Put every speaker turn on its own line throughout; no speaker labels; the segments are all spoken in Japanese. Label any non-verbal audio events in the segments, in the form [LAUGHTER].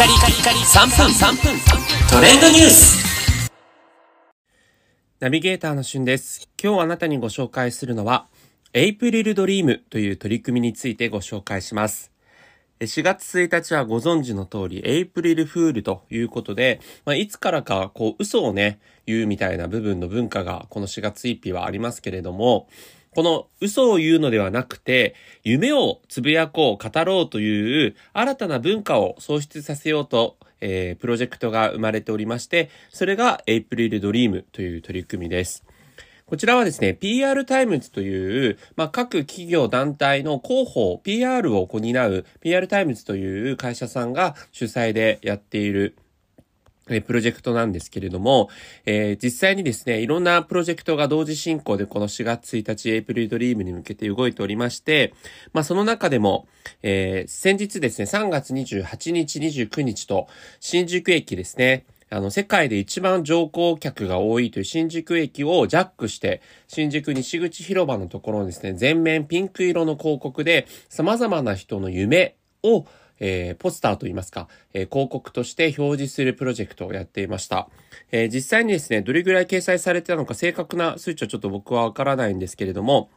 カリカリカリ3分3分トレンドニュース
ナビゲーターのしゅんです。今日あなたにご紹介するのは、エイプリルドリームという取り組みについてご紹介します。4月1日はご存知の通り、エイプリルフールということで、まあ、いつからか、こう、嘘をね、言うみたいな部分の文化が、この4月1日はありますけれども、この嘘を言うのではなくて、夢をつぶやこう、語ろうという新たな文化を創出させようと、えープロジェクトが生まれておりまして、それがエイプリルドリームという取り組みです。こちらはですね、PR タイムズという、まあ、各企業団体の広報、PR を担う PR タイムズという会社さんが主催でやっているえプロジェクトなんですけれども、えー実際にですね、いろんなプロジェクトが同時進行でこの4月1日エイプリルドリームに向けて動いておりまして、まあその中でも、えー先日ですね、3月28日、29日と、新宿駅ですね、あの、世界で一番乗降客が多いという新宿駅をジャックして、新宿西口広場のところにですね、全面ピンク色の広告で、様々な人の夢を、えーポスターといいますか、えー広告として表示するプロジェクトをやっていました。えー実際にですね、どれぐらい掲載されてたのか正確な数値はちょっと僕はわからないんですけれども、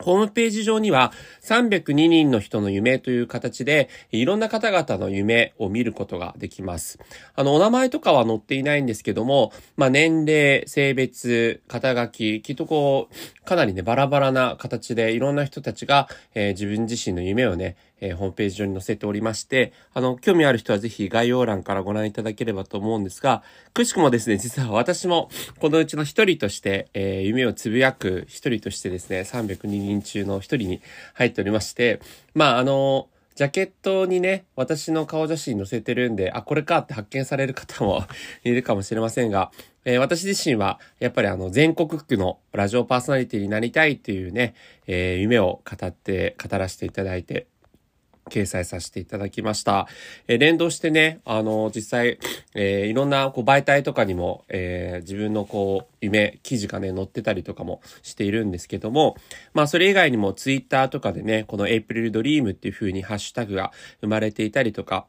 ホームページ上には302人の人の夢という形で、いろんな方々の夢を見ることができます。あの、お名前とかは載っていないんですけども、まあ、年齢、性別、肩書き、きっとこう、かなりね、バラバラな形でいろんな人たちが、えー自分自身の夢をね、えーホームページ上に載せておりまして、あの、興味ある人はぜひ概要欄からご覧いただければと思うんですが、くしくもですね、実は私もこのうちの一人として、えー夢をつぶやく一人としてですね、302人中の一人に入っておりまして、まあ、あの、ジャケットにね、私の顔写真載せてるんで、あ、これかって発見される方も [LAUGHS] いるかもしれませんが、えー私自身は、やっぱりあの、全国区のラジオパーソナリティになりたいっていうね、えー夢を語って、語らせていただいて、掲載させていただきました。えー連動してね、あの、実際、えーいろんなこう媒体とかにも、えー自分のこう、夢、記事がね、載ってたりとかもしているんですけども、まあ、それ以外にもツイッターとかでね、このエイプリルドリームっていう風にハッシュタグが生まれていたりとか、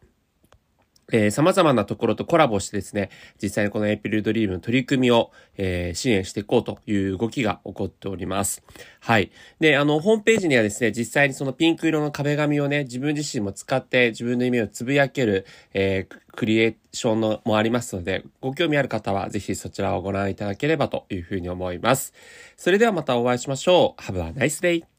えー様々なところとコラボしてですね、実際にこのエイプリルドリームの取り組みを、えー支援していこうという動きが起こっております。はい。で、あの、ホームページにはですね、実際にそのピンク色の壁紙をね、自分自身も使って自分の夢をつぶやける、えークリエーションのもありますので、ご興味ある方はぜひそちらをご覧いただければというふうに思います。それではまたお会いしましょう。Have a nice day!